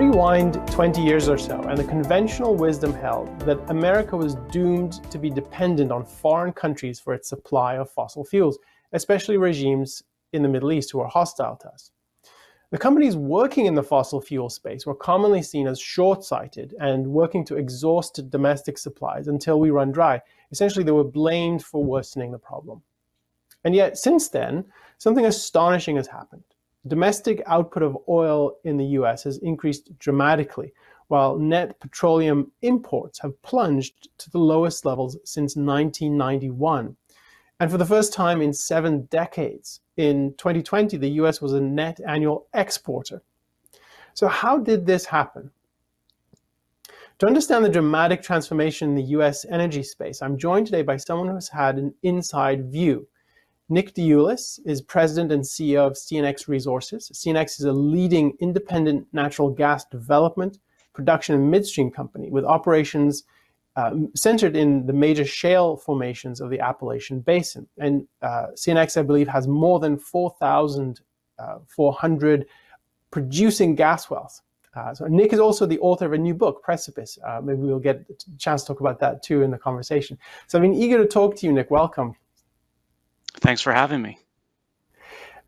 Rewind 20 years or so, and the conventional wisdom held that America was doomed to be dependent on foreign countries for its supply of fossil fuels, especially regimes in the Middle East who are hostile to us. The companies working in the fossil fuel space were commonly seen as short sighted and working to exhaust domestic supplies until we run dry. Essentially, they were blamed for worsening the problem. And yet, since then, something astonishing has happened domestic output of oil in the US has increased dramatically, while net petroleum imports have plunged to the lowest levels since 1991. And for the first time in seven decades, in 2020, the US was a net annual exporter. So, how did this happen? To understand the dramatic transformation in the US energy space, I'm joined today by someone who's had an inside view. Nick DeIuliis is president and CEO of CNX Resources. CNX is a leading independent natural gas development, production, and midstream company with operations uh, centered in the major shale formations of the Appalachian Basin. And uh, CNX, I believe, has more than 4,400 uh, producing gas wells. Uh, so Nick is also the author of a new book, Precipice. Uh, maybe we'll get a chance to talk about that too in the conversation. So I've been eager to talk to you, Nick. Welcome. Thanks for having me.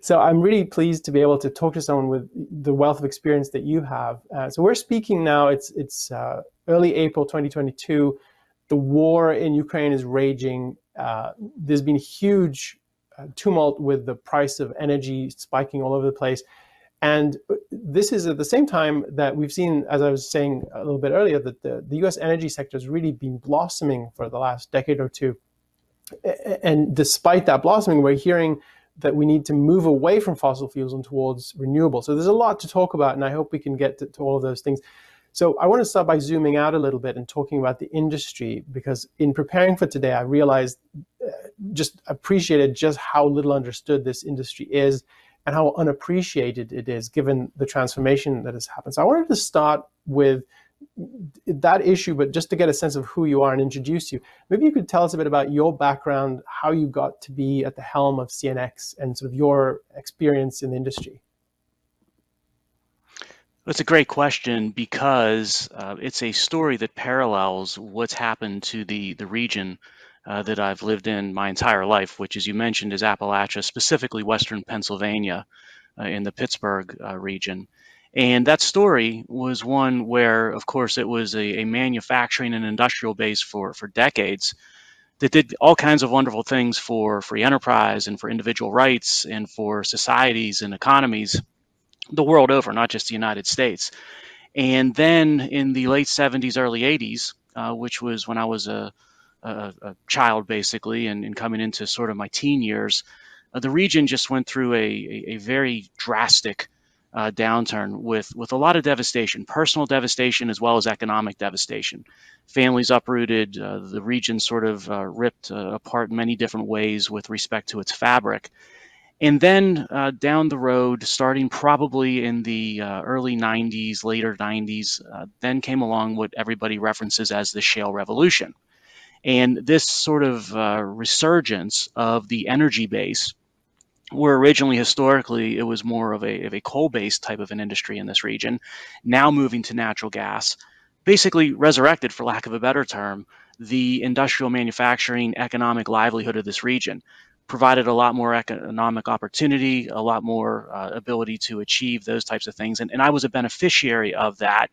So I'm really pleased to be able to talk to someone with the wealth of experience that you have. Uh, so we're speaking now. It's it's uh, early April 2022. The war in Ukraine is raging. Uh, there's been huge uh, tumult with the price of energy spiking all over the place, and this is at the same time that we've seen, as I was saying a little bit earlier, that the, the U.S. energy sector has really been blossoming for the last decade or two and despite that blossoming, we're hearing that we need to move away from fossil fuels and towards renewables. So there's a lot to talk about, and I hope we can get to, to all of those things. So I want to start by zooming out a little bit and talking about the industry because in preparing for today, I realized, uh, just appreciated just how little understood this industry is and how unappreciated it is given the transformation that has happened. So I wanted to start with that issue, but just to get a sense of who you are and introduce you, maybe you could tell us a bit about your background, how you got to be at the helm of CNX, and sort of your experience in the industry. That's a great question because uh, it's a story that parallels what's happened to the the region uh, that I've lived in my entire life, which, as you mentioned, is Appalachia, specifically Western Pennsylvania, uh, in the Pittsburgh uh, region. And that story was one where, of course, it was a, a, manufacturing and industrial base for, for decades that did all kinds of wonderful things for free enterprise and for individual rights and for societies and economies the world over, not just the United States. And then in the late 70s, early 80s, uh, which was when I was a, a, a child basically and, and, coming into sort of my teen years, uh, the region just went through a, a very drastic uh, downturn with with a lot of devastation, personal devastation as well as economic devastation. Families uprooted, uh, the region sort of uh, ripped uh, apart in many different ways with respect to its fabric. And then uh, down the road, starting probably in the uh, early 90s, later 90s, then came along what everybody references as the shale revolution. And this sort of resurgence of the energy base where originally historically it was more of a, of a coal-based type of an industry in this region, now moving to natural gas, basically resurrected, for lack of a better term, the industrial manufacturing economic livelihood of this region, provided a lot more economic opportunity, a lot more uh, ability to achieve those types of things. And, and I was a beneficiary of that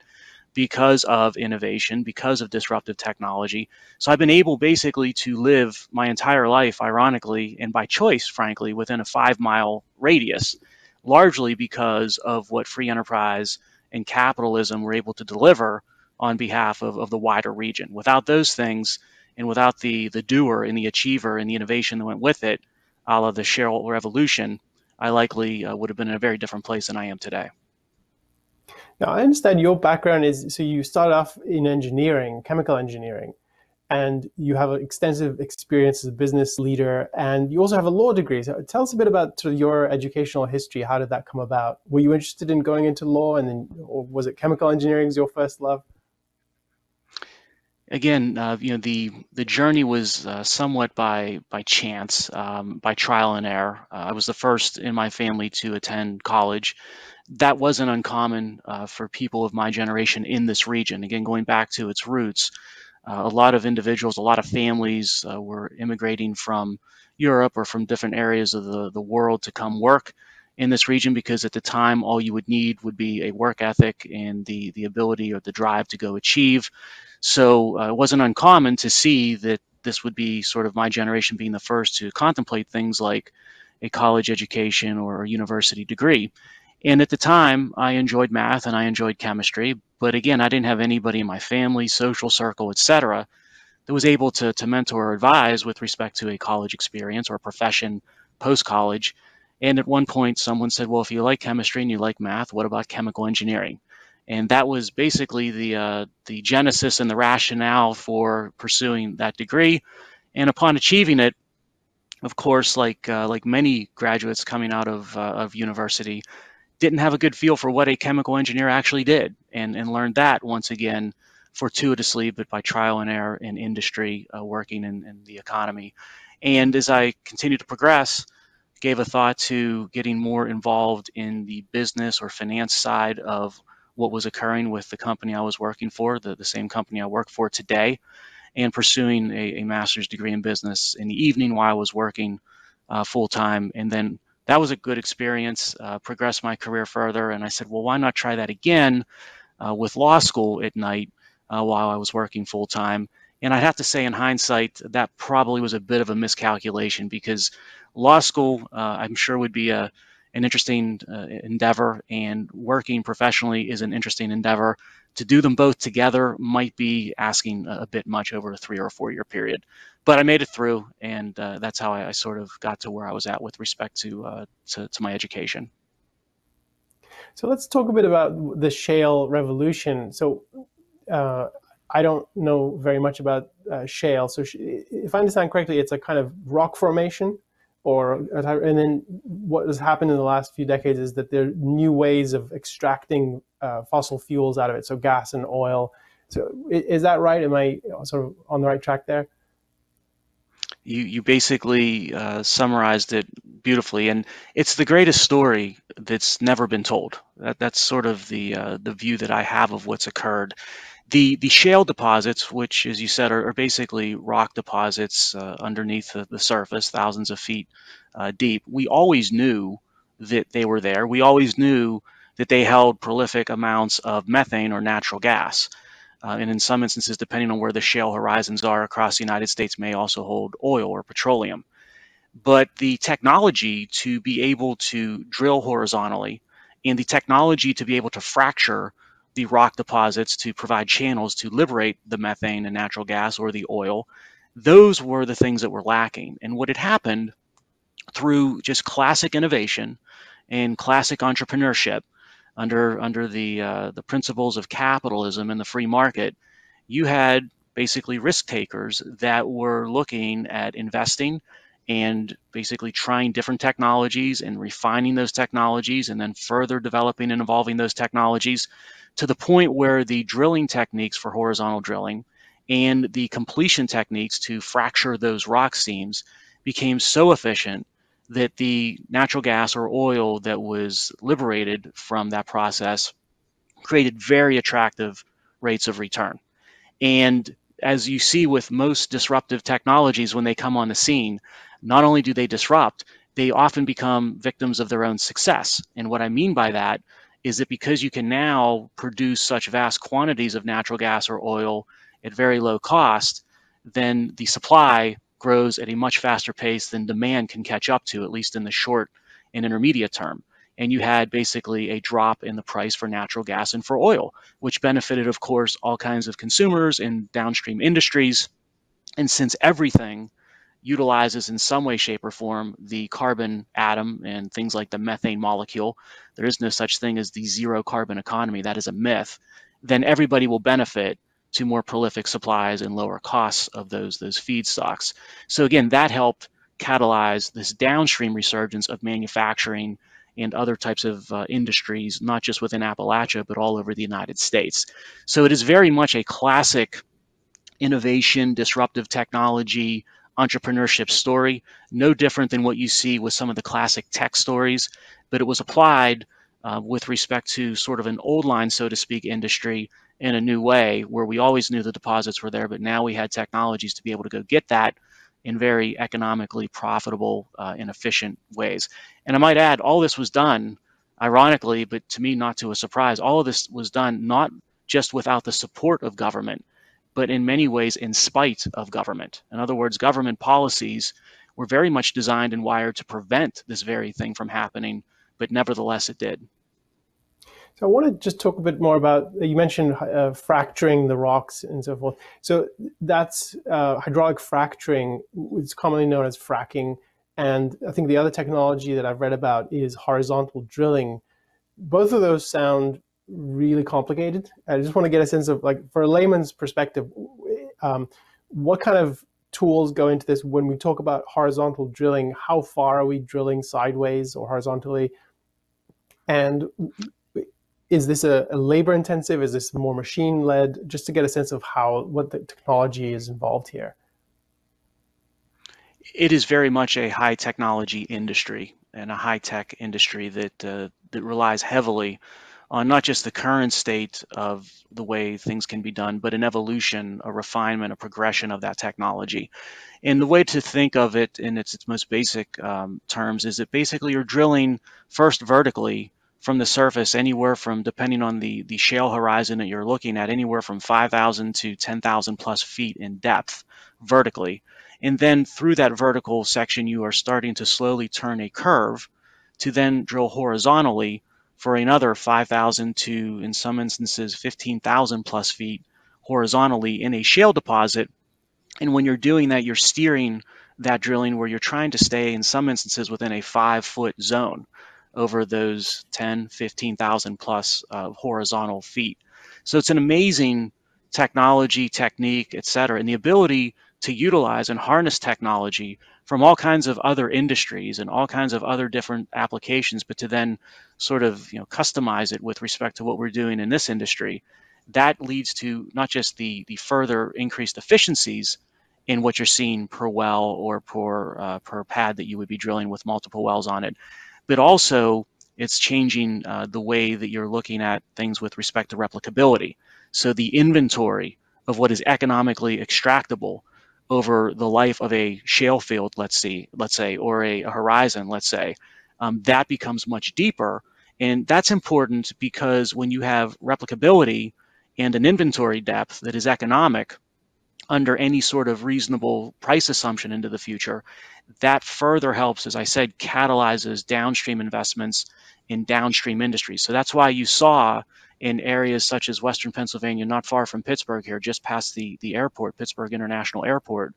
because of innovation, because of disruptive technology. So I've been able basically to live my entire life, ironically, and by choice, frankly, within a five mile radius, largely because of what free enterprise and capitalism were able to deliver on behalf of, of the wider region. Without those things, and without the, the doer and the achiever and the innovation that went with it, a la the shale revolution, I likely uh, would have been in a very different place than I am today. Now, I understand your background is so you start off in engineering, chemical engineering, and you have extensive experience as a business leader, and you also have a law degree. So tell us a bit about sort of your educational history. How did that come about? Were you interested in going into law, and then, or was it chemical engineering as your first love? again, uh, you know, the the journey was uh, somewhat by by chance, um, by trial and error. Uh, I was the first in my family to attend college. That wasn't uncommon uh, for people of my generation in this region. Again, going back to its roots, uh, a lot of individuals, a lot of families uh, were immigrating from Europe or from different areas of the, the world to come work in this region because at the time all you would need would be a work ethic and the the ability or the drive to go achieve so uh, it wasn't uncommon to see that this would be sort of my generation being the first to contemplate things like a college education or a university degree. And at the time, I enjoyed math and I enjoyed chemistry, but again, I didn't have anybody in my family, social circle, etc., that was able to, to mentor or advise with respect to a college experience or a profession post college. And at one point, someone said, Well, if you like chemistry and you like math, what about chemical engineering? and that was basically the uh, the genesis and the rationale for pursuing that degree. And upon achieving it, of course, like uh, like many graduates coming out of uh, of university, didn't have a good feel for what a chemical engineer actually did, and and learned that once again fortuitously, but by trial and error in industry, uh, working in, in the economy. And as I continued to progress, gave a thought to getting more involved in the business or finance side of what was occurring with the company I was working for, the, the same company I work for today, and pursuing a, a master's degree in business in the evening while I was working uh, full time. And then that was a good experience, uh, progressed my career further. And I said, well, why not try that again uh, with law school at night uh, while I was working full time? And I'd have to say, in hindsight, that probably was a bit of a miscalculation because law school, uh, I'm sure, would be a an interesting uh, endeavor, and working professionally is an interesting endeavor. To do them both together might be asking a, bit much over a three or four year period. But I made it through, and uh, that's how I, I, sort of got to where I was at with respect to, uh, to, to my education. So let's talk a bit about the shale revolution. So uh, I don't know very much about uh, shale. So if I understand correctly, it's a kind of rock formation or and then what has happened in the last few decades is that there are new ways of extracting uh, fossil fuels out of it, so gas and oil. So is that right? Am I sort of on the right track there? You you basically uh, summarized it beautifully, and it's the greatest story that's never been told. That, that's sort of the uh, the view that I have of what's occurred. The, the shale deposits, which, as you said, are, are basically rock deposits uh, underneath the, the, surface, thousands of feet uh, deep, we always knew that they were there. We always knew that they held prolific amounts of methane or natural gas. Uh, and in some instances, depending on where the shale horizons are across the United States, may also hold oil or petroleum. But the technology to be able to drill horizontally and the technology to be able to fracture the rock deposits to provide channels to liberate the methane and natural gas or the oil. Those were the things that were lacking. And what had happened through just classic innovation and classic entrepreneurship under under the uh, the principles of capitalism and the free market, you had basically risk takers that were looking at investing and basically trying different technologies and refining those technologies and then further developing and evolving those technologies to the point where the drilling techniques for horizontal drilling and the completion techniques to fracture those rock seams became so efficient that the natural gas or oil that was liberated from that process created very attractive rates of return. And as you see with most disruptive technologies when they come on the scene, not only do they disrupt, they often become victims of their own success. And what I mean by that is that because you can now produce such vast quantities of natural gas or oil at very low cost, then the supply grows at a much faster pace than demand can catch up to, at least in the short and intermediate term. And you had basically a drop in the price for natural gas and for oil, which benefited, of course, all kinds of consumers and downstream industries. And since everything utilizes in some way, shape, or form the carbon atom and things like the methane molecule. There is no such thing as the zero carbon economy. That is a myth. Then everybody will benefit to more prolific supplies and lower costs of those those feedstocks. So again, that helped catalyze this downstream resurgence of manufacturing and other types of uh, industries, not just within Appalachia, but all over the United States. So it is very much a classic innovation, disruptive technology, entrepreneurship story. No different than what you see with some of the classic tech stories, but it was applied uh, with respect to sort of an old line, so to speak, industry in a new way where we always knew the deposits were there, but now we had technologies to be able to go get that in very economically profitable uh, and efficient ways. And I might add, all this was done, ironically, but to me, not to a surprise, all of this was done not just without the support of government, but in many ways in spite of government. In other words, government policies were very much designed and wired to prevent this very thing from happening, but nevertheless it did. So I want to just talk a bit more about, you mentioned uh, fracturing the rocks and so forth. So that's uh, hydraulic fracturing, it's commonly known as fracking. And I think the other technology that I've read about is horizontal drilling. Both of those sound really complicated. I just want to get a sense of, like, for a layman's perspective, um, what kind of tools go into this when we talk about horizontal drilling? How far are we drilling sideways or horizontally? And is this a, a labor intensive? Is this more machine led? Just to get a sense of how what the technology is involved here. It is very much a high technology industry and a high tech industry that uh, that relies heavily on not just the current state of the way things can be done, but an evolution, a refinement, a progression of that technology. And the way to think of it in its, its most basic um, terms is that basically you're drilling first vertically from the surface anywhere from, depending on the, the shale horizon that you're looking at, anywhere from 5,000 to 10,000 plus feet in depth vertically. And then through that vertical section, you are starting to slowly turn a curve to then drill horizontally for another 5,000 to, in some instances, 15,000 plus feet horizontally in a shale deposit. And when you're doing that, you're steering that drilling where you're trying to stay, in some instances, within a five foot zone over those 10, 15,000 plus uh, horizontal feet. So it's an amazing technology, technique, et cetera, and the ability to utilize and harness technology from all kinds of other industries and all kinds of other different applications, but to then sort of you know customize it with respect to what we're doing in this industry, that leads to not just the the further increased efficiencies in what you're seeing per well or per uh, per pad that you would be drilling with multiple wells on it, but also it's changing uh, the way that you're looking at things with respect to replicability. So the inventory of what is economically extractable over the life of a shale field, let's see, let's say, or a, a horizon, let's say, um, that becomes much deeper. And that's important because when you have replicability and an inventory depth that is economic, under any sort of reasonable price assumption into the future, that further helps, as I said, catalyzes downstream investments in downstream industries. So that's why you saw in areas such as Western Pennsylvania, not far from Pittsburgh here, just past the, the airport, Pittsburgh International Airport,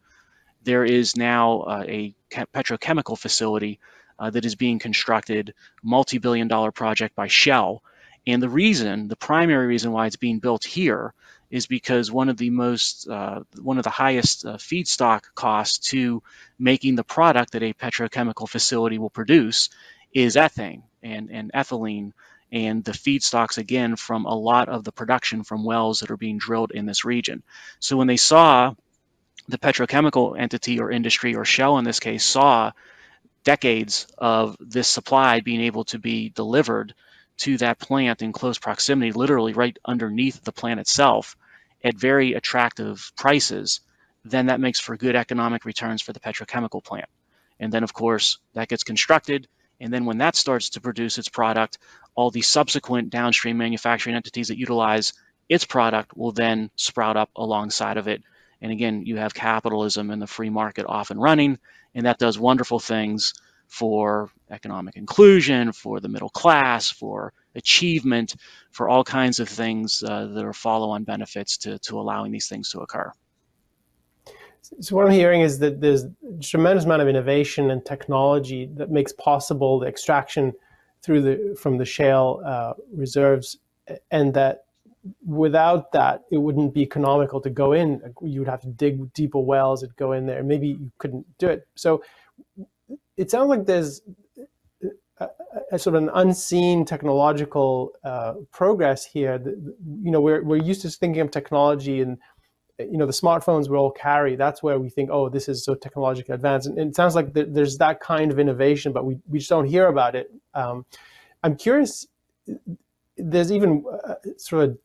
there is now uh, a petrochemical facility uh, that is being constructed, multi billion dollar project by Shell. And the reason, the primary reason why it's being built here is because one of the most uh, one of the highest uh, feedstock costs to making the product that a petrochemical facility will produce is ethane and, and ethylene and the feedstocks again from a lot of the production from wells that are being drilled in this region. So when they saw the petrochemical entity or industry or Shell in this case saw decades of this supply being able to be delivered to that plant in close proximity, literally right underneath the plant itself, at very attractive prices, then that makes for good economic returns for the petrochemical plant. And then, of course, that gets constructed. And then when that starts to produce its product, all the subsequent downstream manufacturing entities that utilize its product will then sprout up alongside of it. And again, you have capitalism and the free market off and running, and that does wonderful things for economic inclusion, for the middle class, for achievement, for all kinds of things uh, that are follow-on benefits to, to allowing these things to occur. So what I'm hearing is that there's a tremendous amount of innovation and technology that makes possible the extraction through the from the shale uh, reserves, and that without that it wouldn't be economical to go in. You would have to dig deeper wells and go in there. Maybe you couldn't do it. So it sounds like there's a, a sort of an unseen technological uh, progress here. That, you know, we're we're used to thinking of technology and you know the smartphones we all carry that's where we think oh this is so technologically advanced and, it sounds like there's that kind of innovation but we, we just don't hear about it um, i'm curious there's even uh, sort of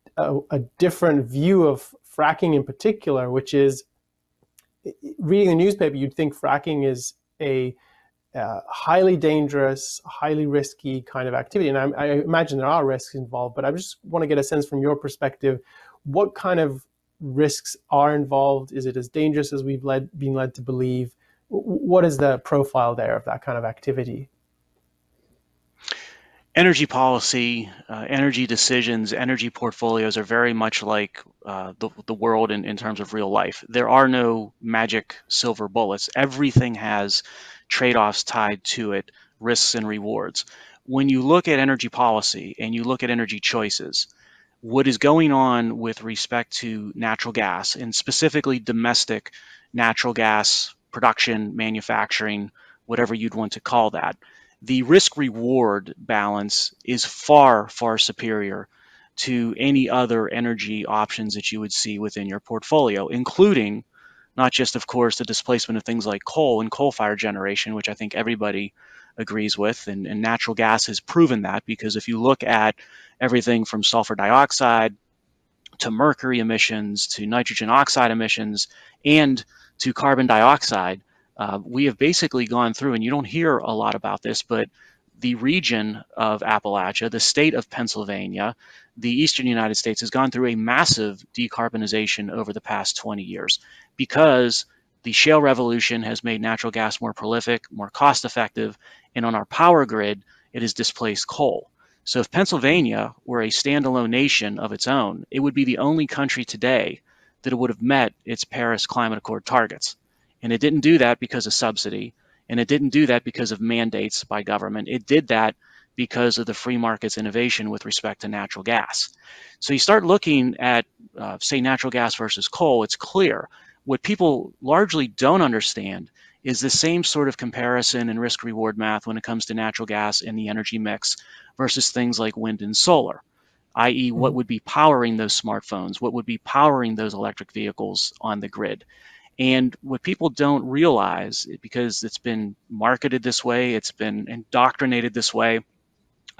a, a, different view of fracking in particular which is reading the newspaper you'd think fracking is a uh, highly dangerous, highly risky kind of activity. And I, I, imagine there are risks involved, but I just want to get a sense from your perspective what kind of risks are involved? Is it as dangerous as we've led, been led to believe? What is the profile there of that kind of activity? Energy policy, uh, energy decisions, energy portfolios are very much like uh, the, the world in, in terms of real life. There are no magic silver bullets. Everything has trade offs tied to it, risks and rewards. When you look at energy policy and you look at energy choices, what is going on with respect to natural gas and specifically domestic natural gas production, manufacturing, whatever you'd want to call that, the risk reward balance is far, far superior to any other energy options that you would see within your portfolio, including not just, of course, the displacement of things like coal and coal fire generation, which I think everybody agrees with, and, and natural gas has proven that because if you look at everything from sulfur dioxide to mercury emissions to nitrogen oxide emissions and to carbon dioxide, uh, we have basically gone through, and you don't hear a lot about this, but the region of Appalachia, the state of Pennsylvania, the eastern United States has gone through a massive decarbonization over the past 20 years because the shale revolution has made natural gas more prolific, more cost effective, and on our power grid, it has displaced coal. So if Pennsylvania were a standalone nation of its own, it would be the only country today that it would have met its Paris Climate Accord targets. And it didn't do that because of subsidy, and it didn't do that because of mandates by government. It did that because of the free market's innovation with respect to natural gas. So you start looking at, uh, say, natural gas versus coal, it's clear. What people largely don't understand is the same sort of comparison and risk reward math when it comes to natural gas in the energy mix versus things like wind and solar, i.e., what mm-hmm. would be powering those smartphones, what would be powering those electric vehicles on the grid. And what people don't realize, because it's been marketed this way, it's been indoctrinated this way,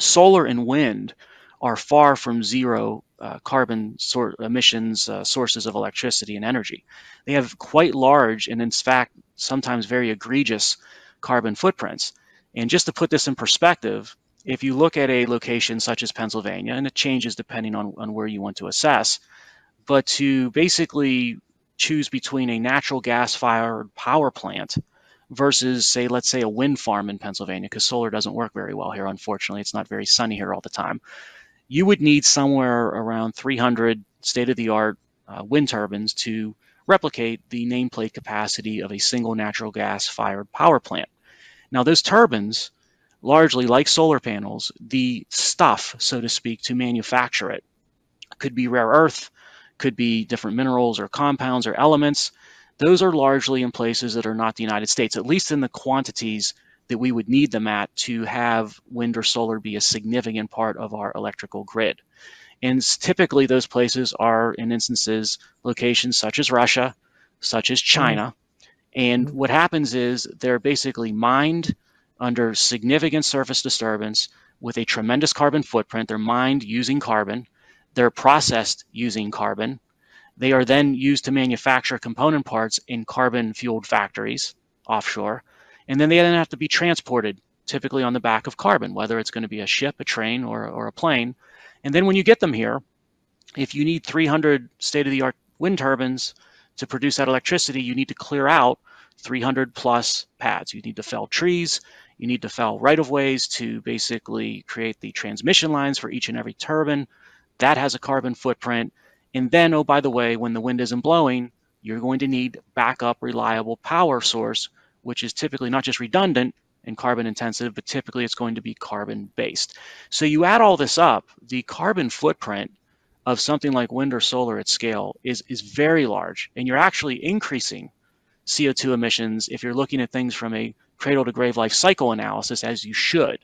solar and wind are far from zero uh, carbon sor- emissions uh, sources of electricity and energy. They have quite large and, in fact, sometimes very egregious carbon footprints. And just to put this in perspective, if you look at a location such as Pennsylvania, and it changes depending on, on where you want to assess, but to basically choose between a natural gas fired power plant versus say let's say a wind farm in Pennsylvania because solar doesn't work very well here unfortunately it's not very sunny here all the time you would need somewhere around 300 state of the art uh, wind turbines to replicate the nameplate capacity of a single natural gas fired power plant. Now those turbines largely like solar panels the stuff so to speak to manufacture it. Could be rare earth could be different minerals or compounds or elements. Those are largely in places that are not the United States, at least in the quantities that we would need them at to have wind or solar be a significant part of our electrical grid. And typically, those places are, in instances, locations such as Russia, such as mm-hmm. China. And mm-hmm. what happens is they're basically mined under significant surface disturbance with a tremendous carbon footprint. They're mined using carbon, they're processed using carbon, they are then used to manufacture component parts in carbon fueled factories offshore. And then they then have to be transported, typically on the back of carbon, whether it's going to be a ship, a train, or, or a plane. And then when you get them here, if you need 300 state of the art wind turbines to produce that electricity, you need to clear out 300 plus pads. You need to fell trees. You need to fell right of ways to basically create the transmission lines for each and every turbine. That has a carbon footprint. And then, oh, by the way, when the wind isn't blowing, you're going to need backup reliable power source, which is typically not just redundant and carbon intensive, but typically it's going to be carbon based. So you add all this up, the carbon footprint of something like wind or solar at scale is, is very large, and you're actually increasing CO2 emissions if you're looking at things from a cradle to grave life cycle analysis, as you should.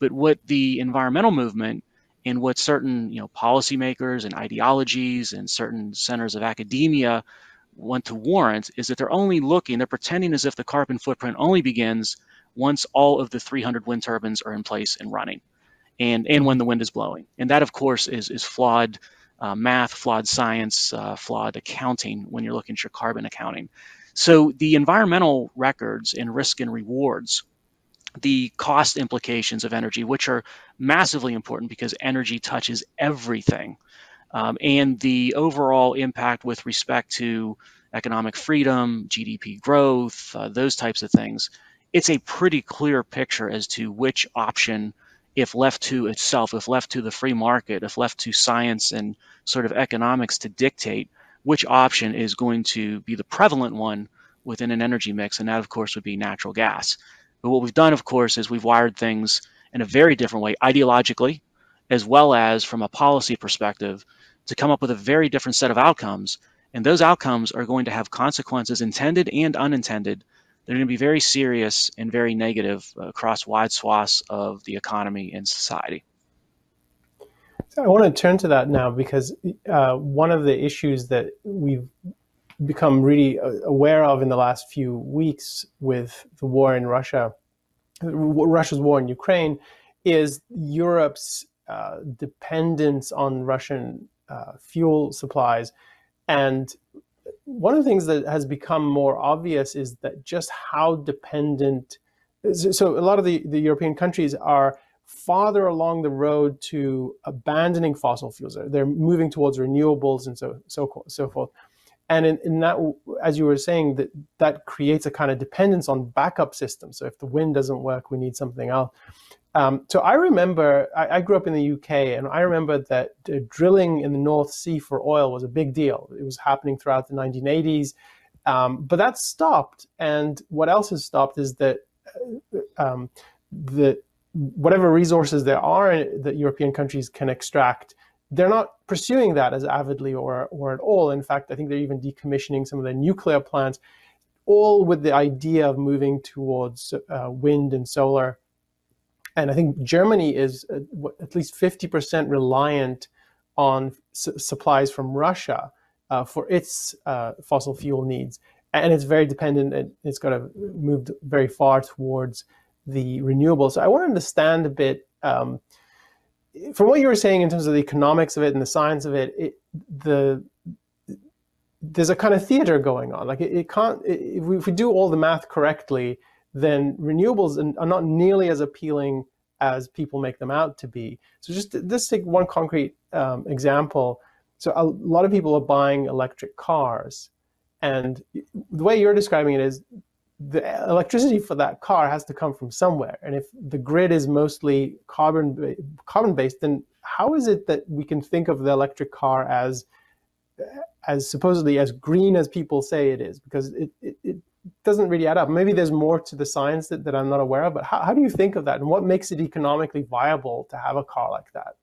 But what the environmental movement And what certain you know policymakers and ideologies and certain centers of academia want to warrant is that they're only looking, they're pretending as if the carbon footprint only begins once all of the 300 wind turbines are in place and running, and and when the wind is blowing. And that, of course, is is flawed uh, math, flawed science, uh, flawed accounting when you're looking at your carbon accounting. So the environmental records and risk and rewards the cost implications of energy, which are massively important because energy touches everything, um, and the overall impact with respect to economic freedom, GDP growth, uh, those types of things. It's a pretty clear picture as to which option, if left to itself, if left to the free market, if left to science and sort of economics to dictate, which option is going to be the prevalent one within an energy mix. And that, of course, would be natural gas. But what we've done, of course, is we've wired things in a very different way, ideologically, as well as from a policy perspective, to come up with a very different set of outcomes. And those outcomes are going to have consequences intended and unintended. They're going to be very serious and very negative across wide swaths of the economy and society. So I want to turn to that now because uh, one of the issues that we've become really uh, aware of in the last few weeks with the war in Russia, Russia's war in Ukraine, is Europe's uh, dependence on Russian uh, fuel supplies. And one of the things that has become more obvious is that just how dependent. So, a lot of the, the European countries are farther along the road to abandoning fossil fuels. They're moving towards renewables and so so so forth and in, in, that as you were saying that that creates a kind of dependence on backup systems. So if the wind doesn't work we need something else. Um, so i remember I, I, grew up in the uk and i remember that uh, drilling in the north sea for oil was a big deal. It was happening throughout the 1980s um, but that stopped. And what else has stopped is that uh, um, the whatever resources there are that european countries can extract they're not pursuing that as avidly or, or at all. In fact, I think they're even decommissioning some of their nuclear plants, all with the idea of moving towards uh, wind and solar. And I think Germany is uh, at least 50% reliant on supplies from Russia uh, for its uh, fossil fuel needs. And it's very dependent, it's got to move very far towards the renewables. So I want to understand a bit. Um, from what you were saying in terms of the economics of it and the science of it, it the there's a kind of theater going on. Like it, it can't if we, if we, do all the math correctly, then renewables are not nearly as appealing as people make them out to be. So just just take one concrete um, example. So a lot of people are buying electric cars, and the way you're describing it is the electricity for that car has to come from somewhere. And if the grid is mostly carbon carbon based, then how is it that we can think of the electric car as as supposedly as green as people say it is? Because it, it, it doesn't really add up. Maybe there's more to the science that, that I'm not aware of, but how, how do you think of that? And what makes it economically viable to have a car like that?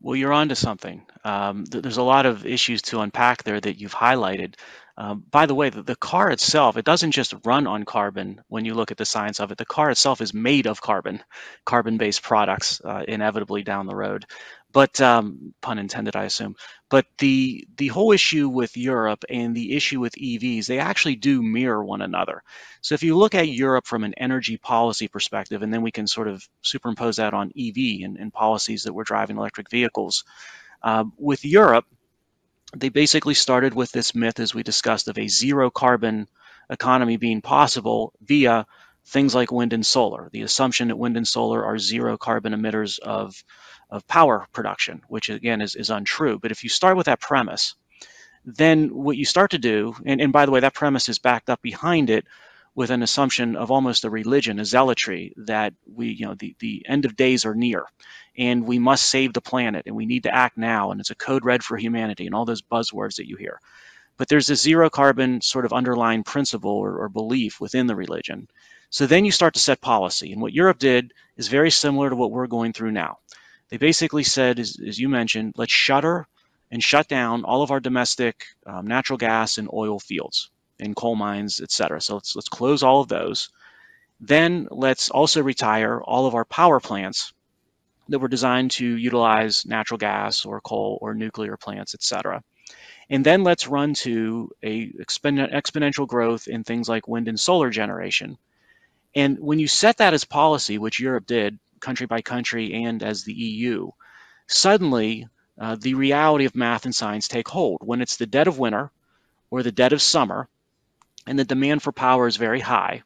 Well, you're onto something. Um, th- there's a lot of issues to unpack there that you've highlighted. Um, by the way, the, the, car itself, it doesn't just run on carbon when you look at the science of it. The car itself is made of carbon, carbon based products, uh, inevitably down the road. But, um, pun intended, I assume. But the, the whole issue with Europe and the issue with EVs, they actually do mirror one another. So if you look at Europe from an energy policy perspective, and then we can sort of superimpose that on EV and, and policies that we're driving electric vehicles. Uh, with Europe, they basically started with this myth, as we discussed, of a zero carbon economy being possible via things like wind and solar. The assumption that wind and solar are zero carbon emitters of, of power production, which again is, is untrue. But if you start with that premise, then what you start to do, and, and by the way, that premise is backed up behind it with an assumption of almost a religion, a zealotry that we, you know, the, the end of days are near and we must save the planet and we need to act now and it's a code red for humanity and all those buzzwords that you hear. But there's this zero carbon sort of underlying principle or, or belief within the religion. So then you start to set policy. And what Europe did is very similar to what we're going through now. They basically said, as, as you mentioned, let's shutter and shut down all of our domestic um, natural gas and oil fields in coal mines, et cetera. So let's, let's close all of those. Then let's also retire all of our power plants that were designed to utilize natural gas or coal or nuclear plants, et cetera. And then let's run to a exponential growth in things like wind and solar generation. And when you set that as policy, which Europe did, country by country and as the EU, suddenly uh, the reality of math and science take hold. When it's the dead of winter or the dead of summer, and the demand for power is very high,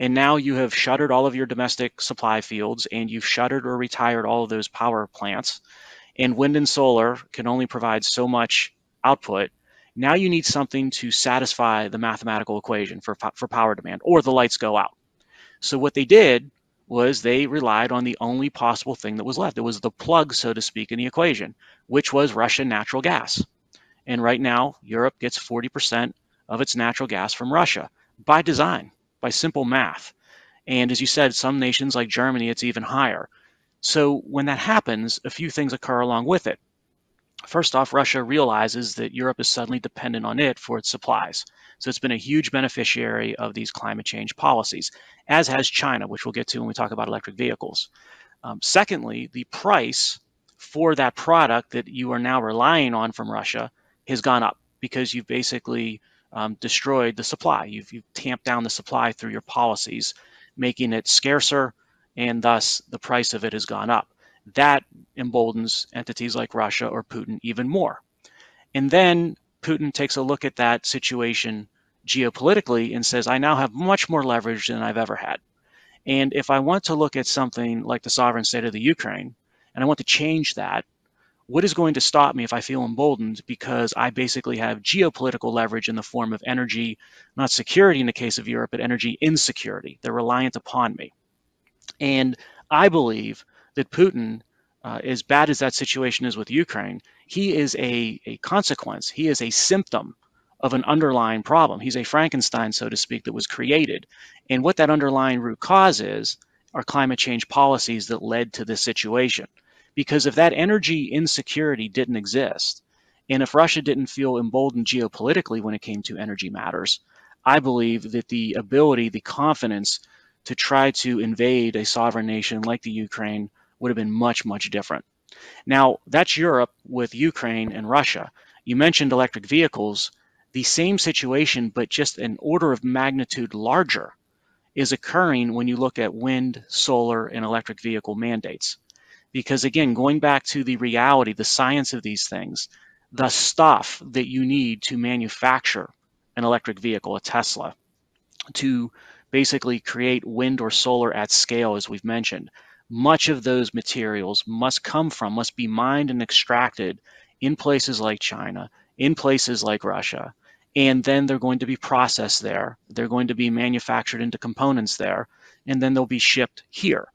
and now you have shuttered all of your domestic supply fields and you've shuttered or retired all of those power plants, and wind and solar can only provide so much output. Now you need something to satisfy the mathematical equation for, for power demand, or the lights go out. So what they did was they relied on the only possible thing that was left. It was the plug, so to speak, in the equation, which was Russian natural gas. And right now, Europe gets 40% of its natural gas from Russia by design, by simple math. And as you said, some nations like Germany, it's even higher. So when that happens, a few things occur along with it. First off, Russia realizes that Europe is suddenly dependent on it for its supplies. So it's been a huge beneficiary of these climate change policies, as has China, which we'll get to when we talk about electric vehicles. Um, secondly, the price for that product that you are now relying on from Russia has gone up because you've basically um, destroyed the supply. You've, you've tamped down the supply through your policies, making it scarcer, and thus the price of it has gone up. That emboldens entities like Russia or Putin even more. And then Putin takes a look at that situation geopolitically and says, I now have much more leverage than I've ever had. And if I want to look at something like the sovereign state of the Ukraine, and I want to change that, what is going to stop me if I feel emboldened because I basically have geopolitical leverage in the form of energy, not security in the case of Europe, but energy insecurity. They're reliant upon me. And I believe that Putin, uh, as bad as that situation is with Ukraine, he is a, a consequence, he is a symptom of an underlying problem. He's a Frankenstein, so to speak, that was created. And what that underlying root cause is are climate change policies that led to this situation. Because if that energy insecurity didn't exist, and if Russia didn't feel emboldened geopolitically when it came to energy matters, I believe that the ability, the confidence to try to invade a sovereign nation like the Ukraine would have been much, much different. Now, that's Europe with Ukraine and Russia. You mentioned electric vehicles. The same situation, but just an order of magnitude larger, is occurring when you look at wind, solar, and electric vehicle mandates. Because again, going back to the reality, the science of these things, the stuff that you need to manufacture an electric vehicle, a Tesla, to basically create wind or solar at scale, as we've mentioned, much of those materials must come from, must be mined and extracted in places like China, in places like Russia, and then they're going to be processed there. They're going to be manufactured into components there, and then they'll be shipped here.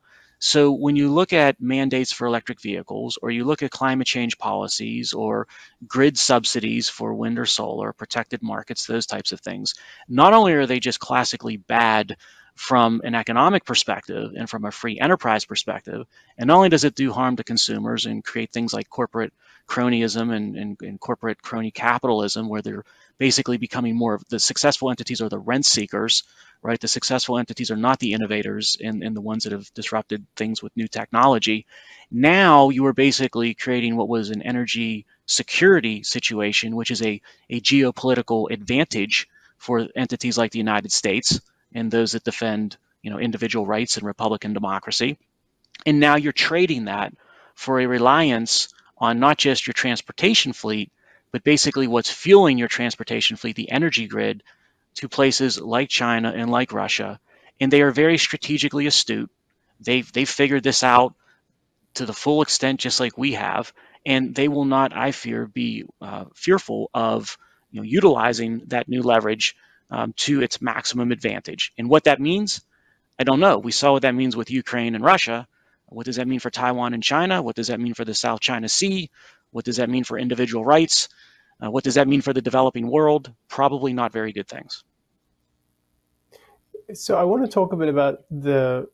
So when you look at mandates for electric vehicles, or you look at climate change policies, or grid subsidies for wind or solar, protected markets, those types of things, not only are they just classically bad from an economic perspective and from a free enterprise perspective, and not only does it do harm to consumers and create things like corporate cronyism and, and, and corporate crony capitalism, where they're basically becoming more of the successful entities are the rent seekers right? The successful entities are not the innovators and, and the ones that have disrupted things with new technology. Now you are basically creating what was an energy security situation, which is a, a geopolitical advantage for entities like the United States and those that defend you know individual rights and republican democracy. And now you're trading that for a reliance on not just your transportation fleet, but basically what's fueling your transportation fleet, the energy grid, to places like China and like Russia, and they are very strategically astute. They've they've figured this out to the full extent, just like we have, and they will not, I fear, be uh, fearful of you know utilizing that new leverage um, to its maximum advantage. And what that means, I don't know. We saw what that means with Ukraine and Russia. What does that mean for Taiwan and China? What does that mean for the South China Sea? What does that mean for individual rights? Uh, what does that mean for the developing world? Probably not very good things. So I want to talk a bit about the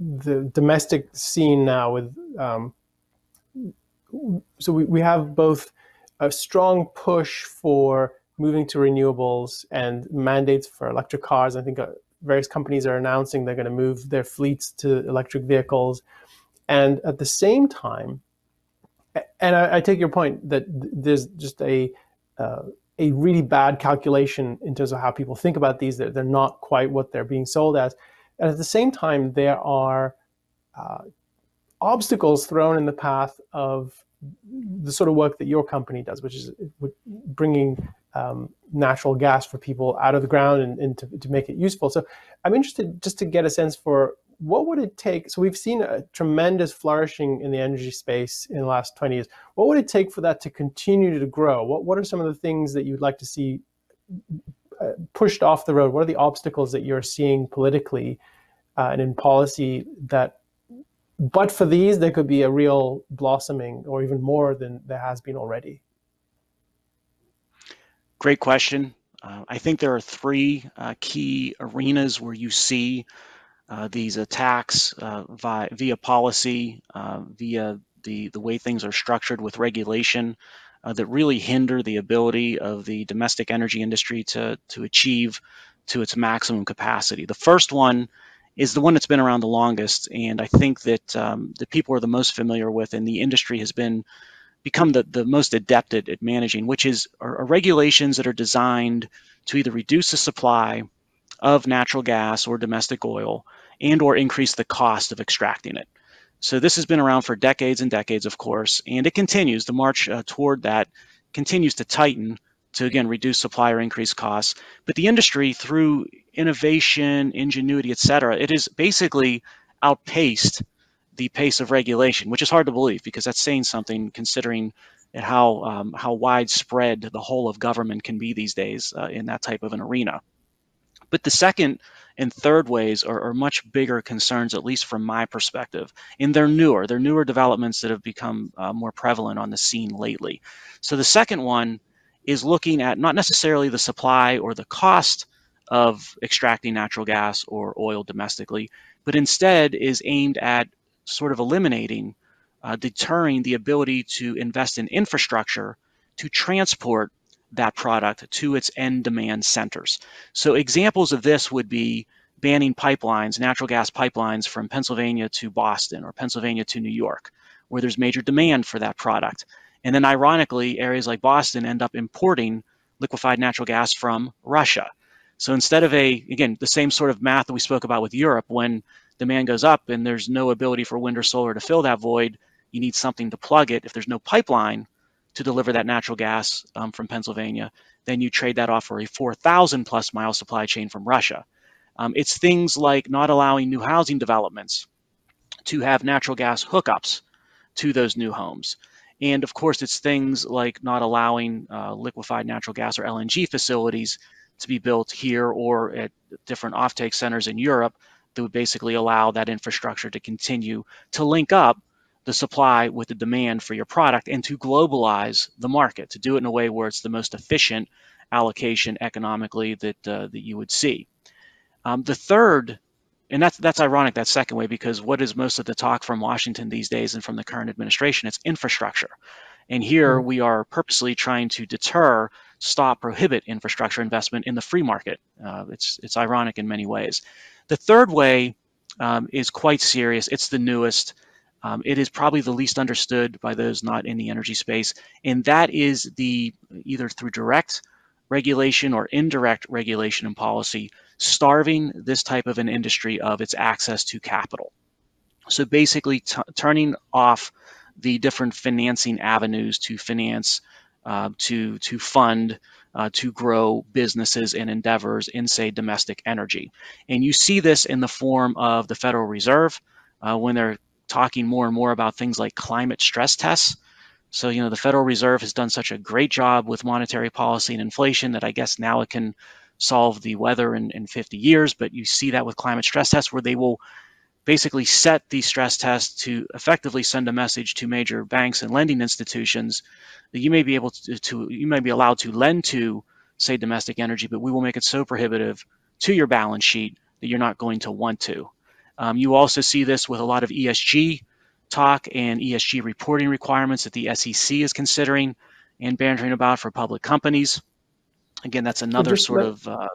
the domestic scene now with um, so we, we have both a strong push for moving to renewables and mandates for electric cars. I think uh, various companies are announcing they're going to move their fleets to electric vehicles. And at the same time, and I, I take your point that there's just a uh, a really bad calculation in terms of how people think about these. They're, they're not quite what they're being sold as. And at the same time, there are uh, obstacles thrown in the path of the sort of work that your company does, which is bringing um, natural gas for people out of the ground and, and to, to, make it useful. So I'm interested just to get a sense for what would it take? So we've seen a tremendous flourishing in the energy space in the last 20 years. What would it take for that to continue to grow? What, what are some of the things that you'd like to see uh, pushed off the road? What are the obstacles that you're seeing politically uh, and in policy that but for these, there could be a real blossoming, or even more than there has been already. Great question. Uh, I think there are three uh, key arenas where you see uh, these attacks uh, via, via policy, uh, via the, the way things are structured with regulation uh, that really hinder the ability of the domestic energy industry to, to achieve to its maximum capacity. The first one is the one that's been around the longest, and I think that um, the people are the most familiar with, and the industry has been become the, the most adept at, at managing, which is are, are regulations that are designed to either reduce the supply of natural gas or domestic oil and or increase the cost of extracting it. So this has been around for decades and decades, of course, and it continues. The march uh, toward that continues to tighten to again reduce supply or increase costs. But the industry, through innovation, ingenuity, et cetera, it has basically outpaced the pace of regulation, which is hard to believe because that's saying something considering how um, how widespread the whole of government can be these days uh, in that type of an arena. But the second and third ways are, are, much bigger concerns, at least from my perspective. And they're newer. They're newer developments that have become uh, more prevalent on the scene lately. So the second one is looking at not necessarily the supply or the cost of extracting natural gas or oil domestically, but instead is aimed at sort of eliminating, uh, deterring the ability to invest in infrastructure to transport that product to its end demand centers. So examples of this would be banning pipelines, natural gas pipelines from Pennsylvania to Boston or Pennsylvania to New York, where there's major demand for that product. And then, ironically, areas like Boston end up importing liquefied natural gas from Russia. So instead of a, again, the same sort of math that we spoke about with Europe, when demand goes up and there's no ability for wind or solar to fill that void, you need something to plug it. If there's no pipeline to deliver that natural gas um, from Pennsylvania, then you trade that off for a 4,000 plus mile supply chain from Russia. Um, it's things like not allowing new housing developments to have natural gas hookups to those new homes. And of course, it's things like not allowing uh, liquefied natural gas or LNG facilities to be built here or at different offtake centers in Europe that would basically allow that infrastructure to continue to link up the supply with the demand for your product and to globalize the market, to do it in a way where it's the most efficient allocation economically that, uh, that you would see. Um, the third and that's that's ironic that second way because what is most of the talk from Washington these days and from the current administration? It's infrastructure, and here mm-hmm. we are purposely trying to deter, stop, prohibit infrastructure investment in the free market. Uh, it's it's ironic in many ways. The third way um, is quite serious. It's the newest. Um, it is probably the least understood by those not in the energy space, and that is the either through direct regulation or indirect regulation and policy starving this type of an industry of its access to capital. So basically, turning off the different financing avenues to finance, uh, to to fund, uh, to grow businesses and endeavors in, say, domestic energy. And you see this in the form of the Federal Reserve uh, when they're talking more and more about things like climate stress tests. So, you know, the Federal Reserve has done such a great job with monetary policy and inflation that I guess now it can solve the weather in, in 50 years, but you see that with climate stress tests where they will basically set these stress tests to effectively send a message to major banks and lending institutions that you may be able to, to you may be allowed to lend to say domestic energy, but we will make it so prohibitive to your balance sheet that you're not going to want to. Um, you also see this with a lot of ESG talk and ESG reporting requirements that the SEC is considering and bantering about for public companies again, that's another sort let, of. Uh,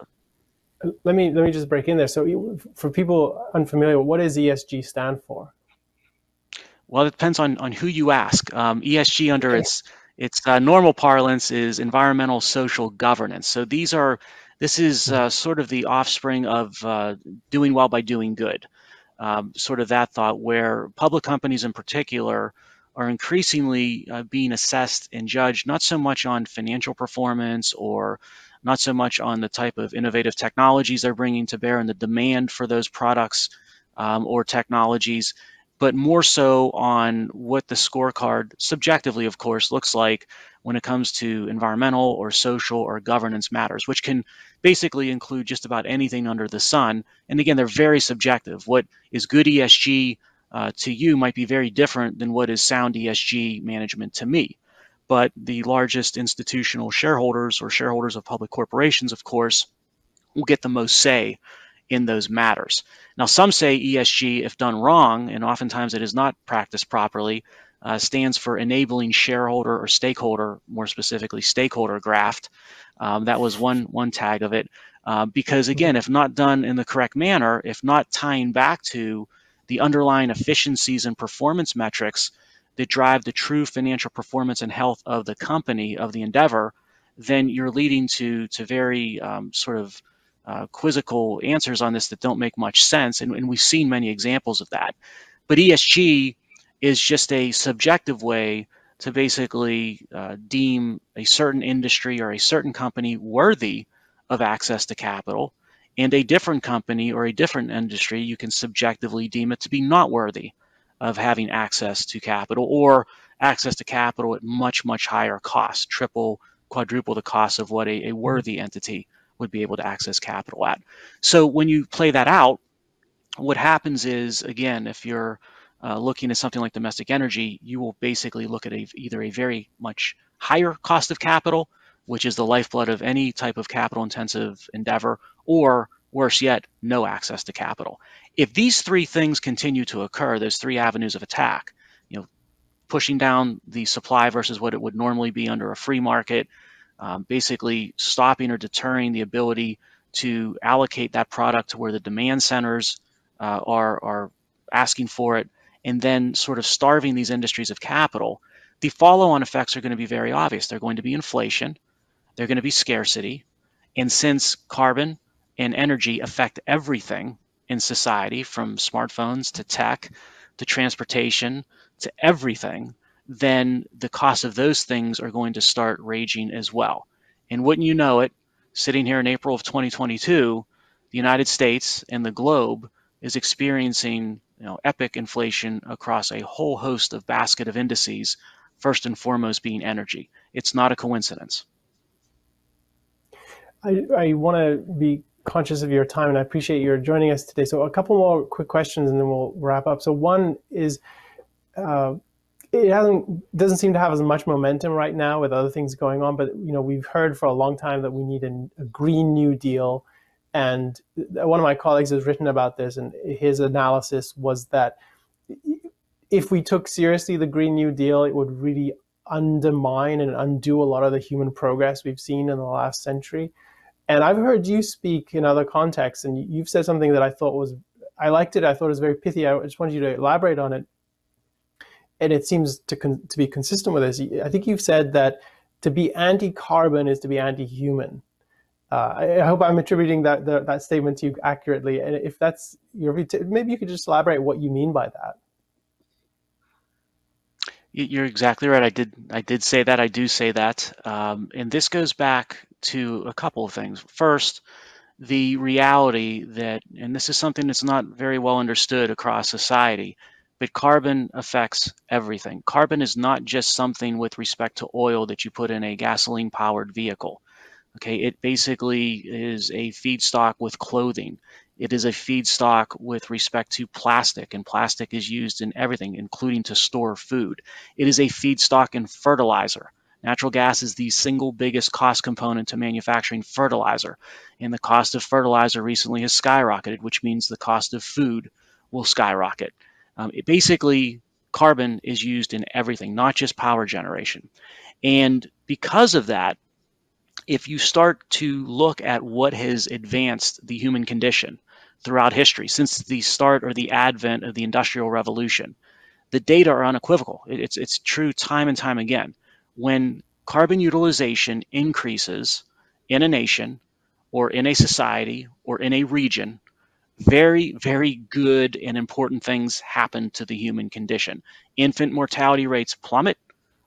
let me let me just break in there. So, for people unfamiliar, what does ESG stand for? Well, it depends on, on who you ask. Um, ESG under its its uh, normal parlance is environmental social governance. So these are this is mm-hmm. uh, sort of the offspring of uh, doing well by doing good. Um, sort of that thought, where public companies in particular are increasingly uh, being assessed and judged not so much on financial performance or not so much on the type of innovative technologies they're bringing to bear and the demand for those products um, or technologies, but more so on what the scorecard, subjectively, of course, looks like when it comes to environmental or social or governance matters, which can basically include just about anything under the sun. And again, they're very subjective. What is good ESG uh, to you might be very different than what is sound ESG management to me. But the largest institutional shareholders or shareholders of public corporations, of course, will get the most say in those matters. Now, some say ESG, if done wrong, and oftentimes it is not practiced properly, uh, stands for enabling shareholder or stakeholder, more specifically stakeholder graft. Um, that was one one tag of it. Uh, because again, if not done in the correct manner, if not tying back to the underlying efficiencies and performance metrics that drive the true financial performance and health of the company of the endeavor, then you're leading to to very um, sort of uh, quizzical answers on this that don't make much sense, and, and, we've seen many examples of that. But ESG is just a subjective way to basically uh, deem a certain industry or a certain company worthy of access to capital and a different company or a different industry, you can subjectively deem it to be not worthy of having access to capital or access to capital at much, much higher cost, triple, quadruple the cost of what a, a worthy entity would be able to access capital at. So when you play that out, what happens is, again, if you're uh, looking at something like domestic energy, you will basically look at a, either a very much higher cost of capital which is the lifeblood of any type of capital intensive endeavor, or worse yet, no access to capital. If these three things continue to occur, those three avenues of attack, you know, pushing down the supply versus what it would normally be under a free market, um, basically stopping or deterring the ability to allocate that product to where the demand centers uh, are, are asking for it, and then sort of starving these industries of capital, the follow on effects are going to be very obvious. They're going to be inflation, they're going to be scarcity. And since carbon and energy affect everything in society, from smartphones to tech to transportation to everything, then the cost of those things are going to start raging as well. And wouldn't you know it, sitting here in April of 2022, the United States and the globe is experiencing you know, epic inflation across a whole host of basket of indices, first and foremost being energy. It's not a coincidence. I, I want to be conscious of your time and I appreciate your joining us today. So a couple more quick questions and then we'll wrap up. So one is, uh, it hasn't doesn't seem to have as much momentum right now with other things going on, but you know we've heard for a long time that we need a, a green new deal, and one of my colleagues has written about this, and his analysis was that if we took seriously the green new deal, it would really undermine and undo a lot of the human progress we've seen in the last century. And I've heard you speak in other contexts, and you've said something that I thought was, I liked it. I thought it was very pithy. I just wanted you to elaborate on it. And it seems to con- to be consistent with this. I think you've said that to be anti-carbon is to be anti-human. Uh, I, hope I'm attributing that that statement to you accurately. And if that's your, view, maybe you could just elaborate what you mean by that. You're exactly right. I did. I did say that. I do say that. Um, and this goes back to a couple of things. First, the reality that, and this is something that's not very well understood across society, but carbon affects everything. Carbon is not just something with respect to oil that you put in a gasoline powered vehicle. Okay, it basically is a feedstock with clothing. It is a feedstock with respect to plastic, and plastic is used in everything, including to store food. It is a feedstock in fertilizer. Natural gas is the single biggest cost component to manufacturing fertilizer, and the cost of fertilizer recently has skyrocketed, which means the cost of food will skyrocket. Um, it basically, carbon is used in everything, not just power generation. And because of that, if you start to look at what has advanced the human condition throughout history, since the start or the advent of the Industrial Revolution, the data are unequivocal. It's, it's true time and time again. When carbon utilization increases in a nation or in a society or in a region, very, very good and important things happen to the human condition. Infant mortality rates plummet,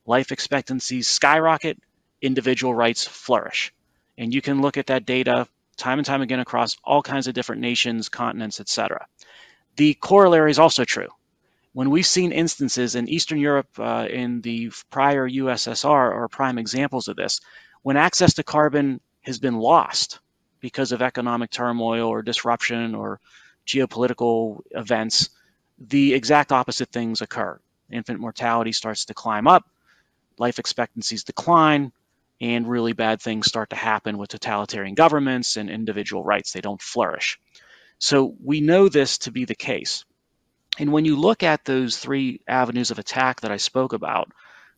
life expectancies skyrocket, individual rights flourish. And you can look at that data time and time again across all kinds of different nations, continents, etc. The corollary is also true. When we've seen instances in Eastern Europe uh, in the prior USSR are prime examples of this, when access to carbon has been lost because of economic turmoil or disruption or geopolitical events, the exact opposite things occur. Infant mortality starts to climb up, life expectancies decline, and really bad things start to happen with totalitarian governments and individual rights. They don't flourish. So we know this to be the case. And when you look at those three avenues of attack that I spoke about,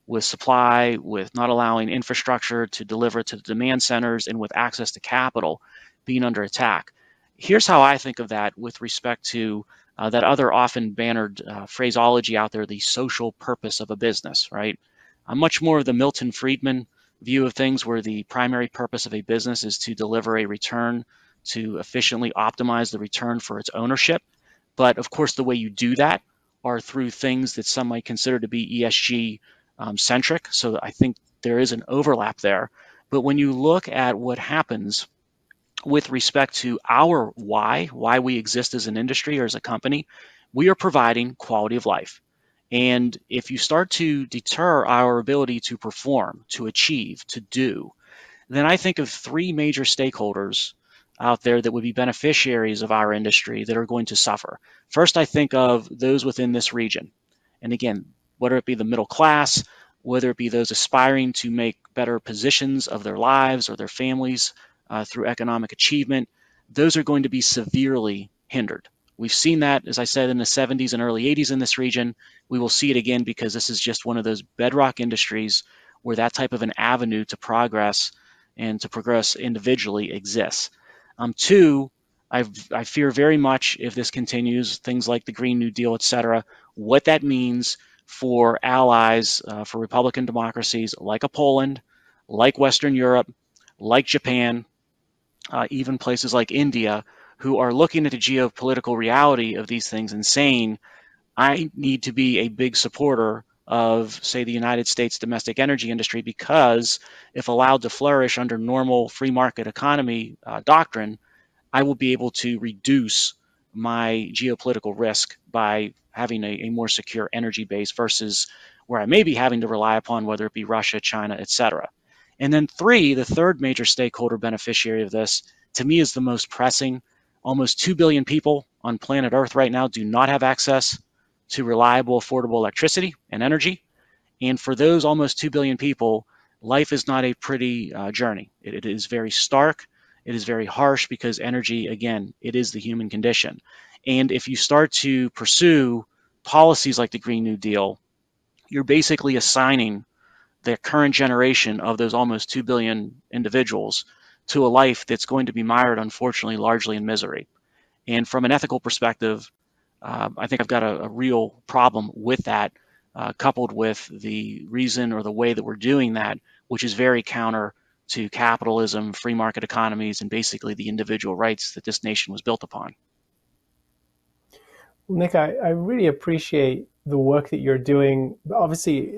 with supply, with not allowing infrastructure to deliver to the demand centers, and with access to capital being under attack. Here's how I think of that with respect to uh, that other often bannered uh, phraseology out there the social purpose of a business, right? I'm much more of the Milton Friedman view of things where the primary purpose of a business is to deliver a return to efficiently optimize the return for its ownership. But of course, the way you do that are through things that some might consider to be ESG um, centric. So I think there is an overlap there. But when you look at what happens with respect to our why, why we exist as an industry or as a company, we are providing quality of life. And if you start to deter our ability to perform, to achieve, to do, then I think of three major stakeholders out there that would be beneficiaries of our industry that are going to suffer. First, I think of those within this region. And again, whether it be the middle class, whether it be those aspiring to make better positions of their lives or their families uh, through economic achievement, those are going to be severely hindered. We've seen that, as I said, in the 70s and early 80s in this region. We will see it again because this is just one of those bedrock industries where that type of an avenue to progress and to progress individually exists. Um, two, I've, i fear very much if this continues, things like the Green New Deal, et cetera, what that means for allies, uh, for Republican democracies like a Poland, like Western Europe, like Japan, uh, even places like India, who are looking at the geopolitical reality of these things and saying, I need to be a big supporter of, say, the United States domestic energy industry because if allowed to flourish under normal free market economy uh, doctrine, I will be able to reduce my geopolitical risk by having a, a more secure energy base versus where I may be having to rely upon whether it be Russia, China, etc. And then three, the third major stakeholder beneficiary of this, to me, is the most pressing. Almost 2 billion people on planet Earth right now do not have access to reliable, affordable electricity and energy. And for those almost 2 billion people, life is not a pretty uh, journey. It, it is very stark. It is very harsh because energy, again, it is the human condition. And if you start to pursue policies like the Green New Deal, you're basically assigning the current generation of those almost 2 billion individuals to a life that's going to be mired, unfortunately, largely in misery. And from an ethical perspective, uh, I think I've got a, a real problem with that, uh, coupled with the reason or the way that we're doing that, which is very counter to capitalism, free market economies, and basically the individual rights that this nation was built upon. Well, Nick, I, I really appreciate the work that you're doing. Obviously,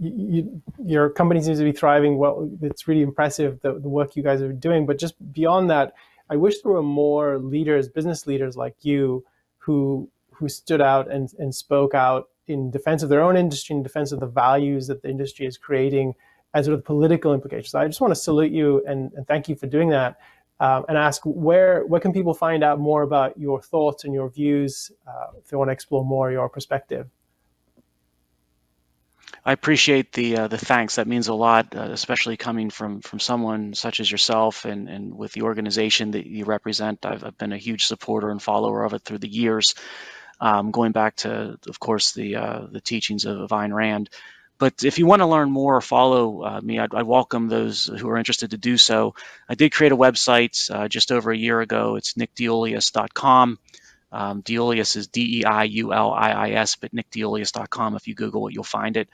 you, your company seems to be thriving. Well, it's really impressive the, the work you guys are doing. But just beyond that, I wish there were more leaders, business leaders like you, who who stood out and, and spoke out in defense of their own industry, in defense of the values that the industry is creating, and sort of political implications. I just want to salute you and, and thank you for doing that um, and ask where where can people find out more about your thoughts and your views uh, if they want to explore more your perspective. I appreciate the uh, the thanks. That means a lot, uh, especially coming from from someone such as yourself and and with the organization that you represent. I've, I've been a huge supporter and follower of it through the years, um, going back to, of course, the uh, the teachings of Ayn Rand. But if you want to learn more or follow uh, me, I'd, welcome those who are interested to do so. I did create a website uh, just over a year ago. It's nickdeiuliis.com. Uh, Um, DeIuliis is D E I U L I I S, but nickdeiuliis.com. If you Google it, you'll find it.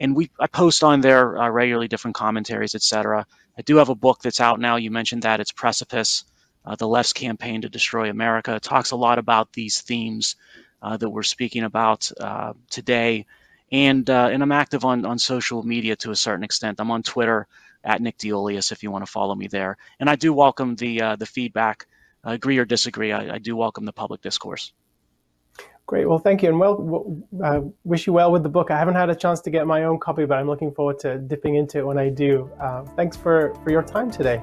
And we I post on there uh, regularly different commentaries, etc. I do have a book that's out now. You mentioned that it's Precipice, uh, the left's campaign to destroy America. It talks a lot about these themes uh, that we're speaking about uh, today, and uh, and I'm active on on social media to a certain extent. I'm on Twitter at Nick DeIuliis if you want to follow me there, and I do welcome the uh, the feedback. agree or disagree, I, I do welcome the public discourse. Great. Well, thank you, and well, uh, wish you well with the book. I haven't had a chance to get my own copy, but I'm looking forward to dipping into it when I do. Thanks for for your time today.